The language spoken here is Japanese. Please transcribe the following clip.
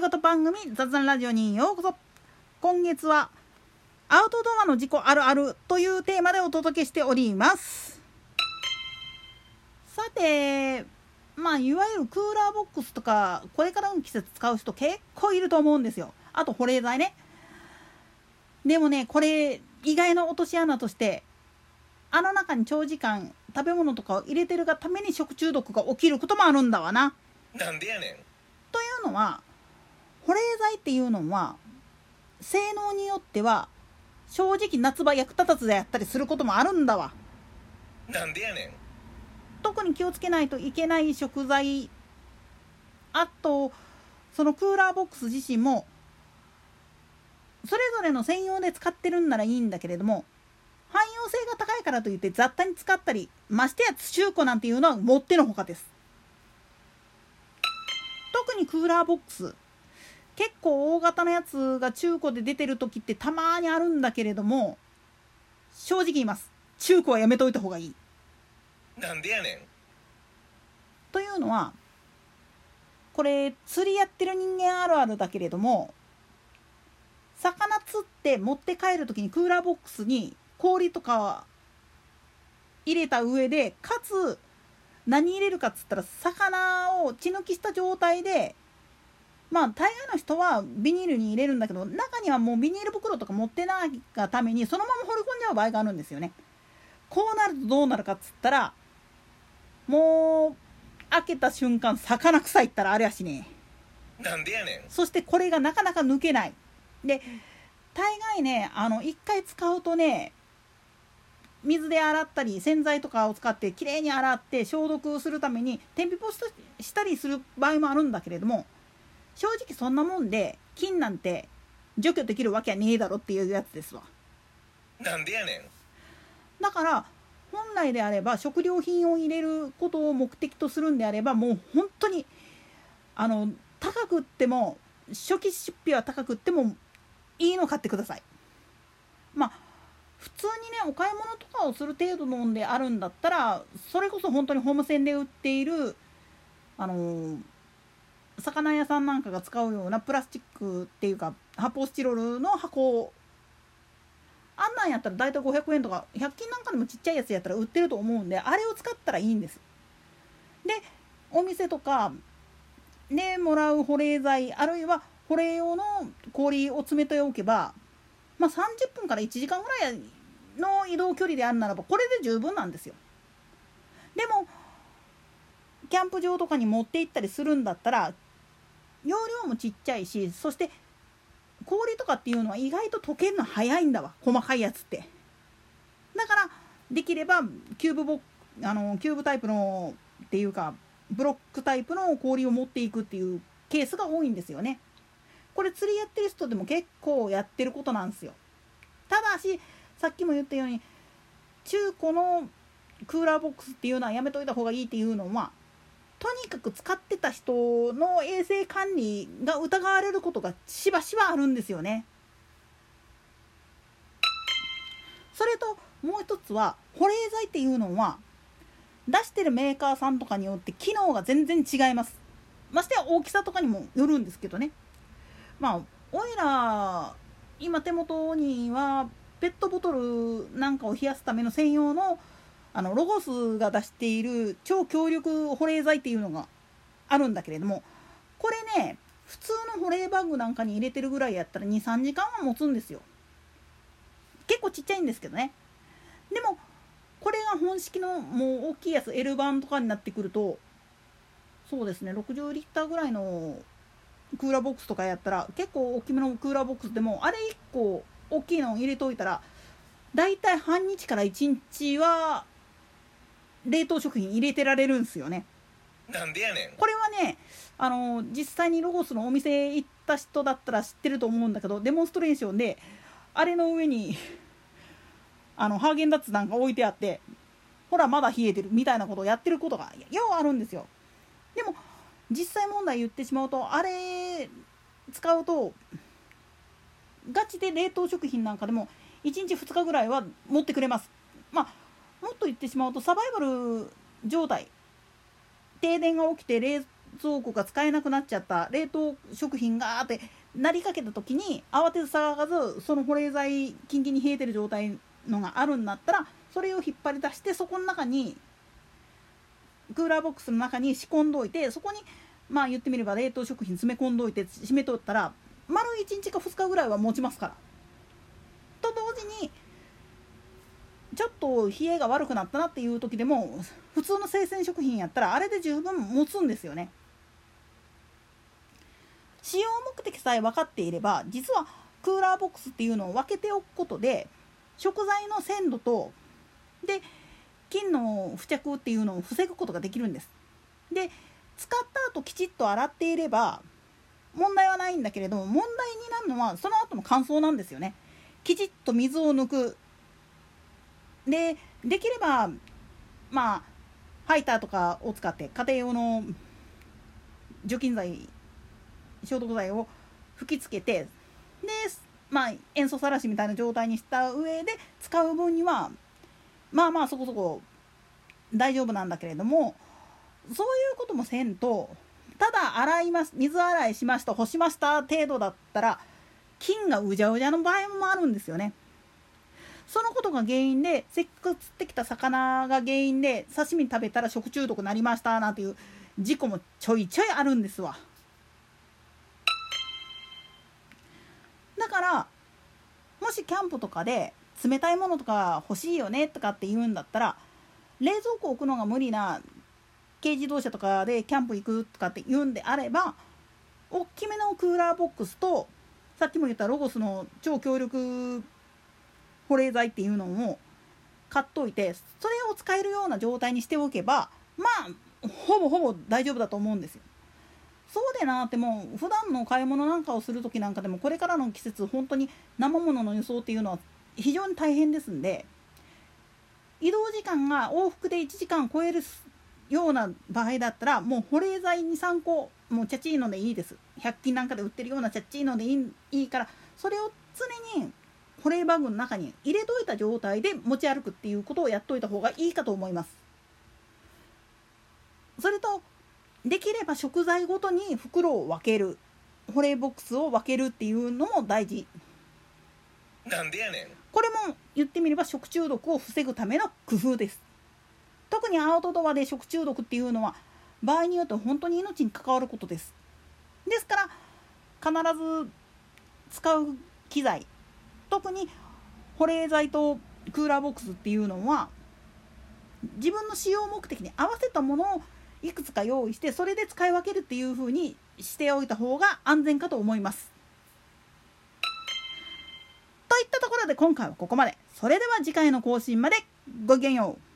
り言番組雑談ラジオにようこそ今月はアウトドアの事故あるあるというテーマでお届けしておりますさてまあいわゆるクーラーボックスとかこれからの季節使う人結構いると思うんですよあと保冷剤ねでもねこれ意外な落とし穴としてあの中に長時間食べ物とかを入れてるがために食中毒が起きることもあるんだわな。なんでやねんというのは保冷剤っていうのは性能によっては正直夏場役立たずでやったりすることもあるんだわ。なんでやねん特に気をつけないといけない食材あとそのクーラーボックス自身もそれぞれの専用で使ってるんならいいんだけれども汎用性が高いからといって雑多に使ったりましてや中古なんていうのはもってのほかです特にクーラーボックス結構大型のやつが中古で出てる時ってたまにあるんだけれども正直言います。中古はやめといた方がいい。なんでやねん。というのはこれ釣りやってる人間あるあるだけれども魚釣って持って帰る時にクーラーボックスに氷とか入れた上でかつ何入れるかっつったら魚を血抜きした状態でまあ大概の人はビニールに入れるんだけど中にはもうビニール袋とか持ってないがためにそのまま放り込んじゃう場合があるんですよね。こうなるとどうなるかっつったらもう開けた瞬間魚臭いったらあれやしね。なんでやねん。そしてこれがなかなか抜けない。で大概ねあの1回使うとね水で洗ったり洗剤とかを使ってきれいに洗って消毒するために天日干ししたりする場合もあるんだけれども正直そんなもんで菌なんて除去できるわけはねえだろっていうやつですわ。なんでやねん。だから本来であれば食料品を入れることを目的とするんであればもう本当にあの高くっても初期出費は高くってもいいの買ってください。まあ普通にねお買い物とかをする程度のんであるんだったらそれこそ本当にホームセンで売っているあの魚屋さんなんかが使うようなプラスチックっていうか発泡スチロールの箱あんなんやったら大体500円とか100均なんかでもちっちゃいやつやったら売ってると思うんであれを使ったらいいんです。でお店とかでもらう保冷剤あるいは保冷用の氷を詰めておけば、まあ、30分から1時間ぐらいの移動距離であるならばこれで十分なんですよ。でもキャンプ場とかに持って行ったりするんだったら容量もちっちゃいしそして氷とかっていうのは意外と溶けるの早いんだわ。細かいやつって。だからできればキューブボあのキューブタイプのっていうかブロックタイプの氷を持っていくっていうケースが多いんですよね。これ釣りやってる人でも結構やってることなんですよ。ただしさっきも言ったように中古のクーラーボックスっていうのはやめといた方がいいっていうのはとにかく使ってた人の衛生管理が疑われることがしばしばあるんですよね。それともう一つは保冷剤っていうのは出してるメーカーさんとかによって機能が全然違います。ましてや大きさとかにもよるんですけどね。まあおいら今手元にはペットボトルなんかを冷やすための専用のあのロゴスが出している超強力保冷剤っていうのがあるんだけれどもこれね普通の保冷バッグなんかに入れてるぐらいやったら23時間は持つんですよ。結構ちっちゃいんですけどね。でもこれが本式のもう大きいやつ L 版とかになってくるとそうですね60リッターぐらいのクーラーボックスとかやったら結構大きめのクーラーボックスでもあれ1個大きいのを入れといたらだいたい半日から1日は冷凍食品入れてられるんですよね。なんでやねんこれはねあの実際にロゴスのお店行った人だったら知ってると思うんだけどデモンストレーションであれの上にあのハーゲンダッツなんか置いてあってほらまだ冷えてるみたいなことをやってることがようあるんですよ。でも実際問題言ってしまうとあれ使うとガチで冷凍食品なんかでも1日2日ぐらいは持ってくれます。まあもっと言ってしまうとサバイバル状態停電が起きて冷蔵庫が使えなくなっちゃった冷凍食品がってなりかけた時に慌てず騒がずその保冷剤キンキンに冷えてる状態のがあるんだったらそれを引っ張り出してそこの中にクーラーボックスの中に仕込んどいてそこにまあ言ってみれば冷凍食品詰め込んどいて締めとったら丸1日か2日ぐらいは持ちますから。と同時にちょっと冷えが悪くなったなっていう時でも普通の生鮮食品やったらあれで十分持つんですよね。使用目的さえ分かっていれば実はクーラーボックスっていうのを分けておくことで食材の鮮度とで菌の付着っていうのを防ぐことができるんです。で使った後きちっと洗っていれば問題はないんだけれども問題になるのはその後の乾燥なんですよね。きちっと水を抜くでできればまあハイターとかを使って家庭用の除菌剤消毒剤を吹きつけてでまあ塩素さらしみたいな状態にした上で使う分にはまあまあそこそこ大丈夫なんだけれどもそういうこともせんとただ洗います水洗いしました干しました程度だったら菌がうじゃうじゃの場合もあるんですよね。そのことが原因でせっかく釣ってきた魚が原因で刺身食べたら食中毒になりましたなんていう事故もちょいちょいあるんですわ。だからもしキャンプとかで冷たいものとか欲しいよねとかって言うんだったら冷蔵庫置くのが無理な軽自動車とかでキャンプ行くとかって言うんであれば大きめのクーラーボックスとさっきも言ったロゴスの超強力保冷剤っていうのを買っといてそれを使えるような状態にしておけばまあほぼほぼ大丈夫だと思うんですよ。そうでなってもう普段の買い物なんかをする時なんかでもこれからの季節本当に生物のの輸送っていうのは非常に大変ですんで移動時間が往復で1時間超えるような場合だったらもう保冷剤23個もうチャチーノでいいです100均なんかで売ってるようなチャチーノでいいからそれを常に保冷バッグの中に入れといた状態で持ち歩くっていうことをやっといた方がいいかと思います。それとできれば食材ごとに袋を分ける。保冷ボックスを分けるっていうのも大事。なんでやねん。これも言ってみれば食中毒を防ぐための工夫です。特にアウトドアで食中毒っていうのは場合によって本当に命に関わることです。ですから必ず使う機材特に保冷剤とクーラーボックスっていうのは自分の使用目的に合わせたものをいくつか用意してそれで使い分けるっていうふうにしておいた方が安全かと思います。といったところで今回はここまで。それでは次回の更新までごきげんよう。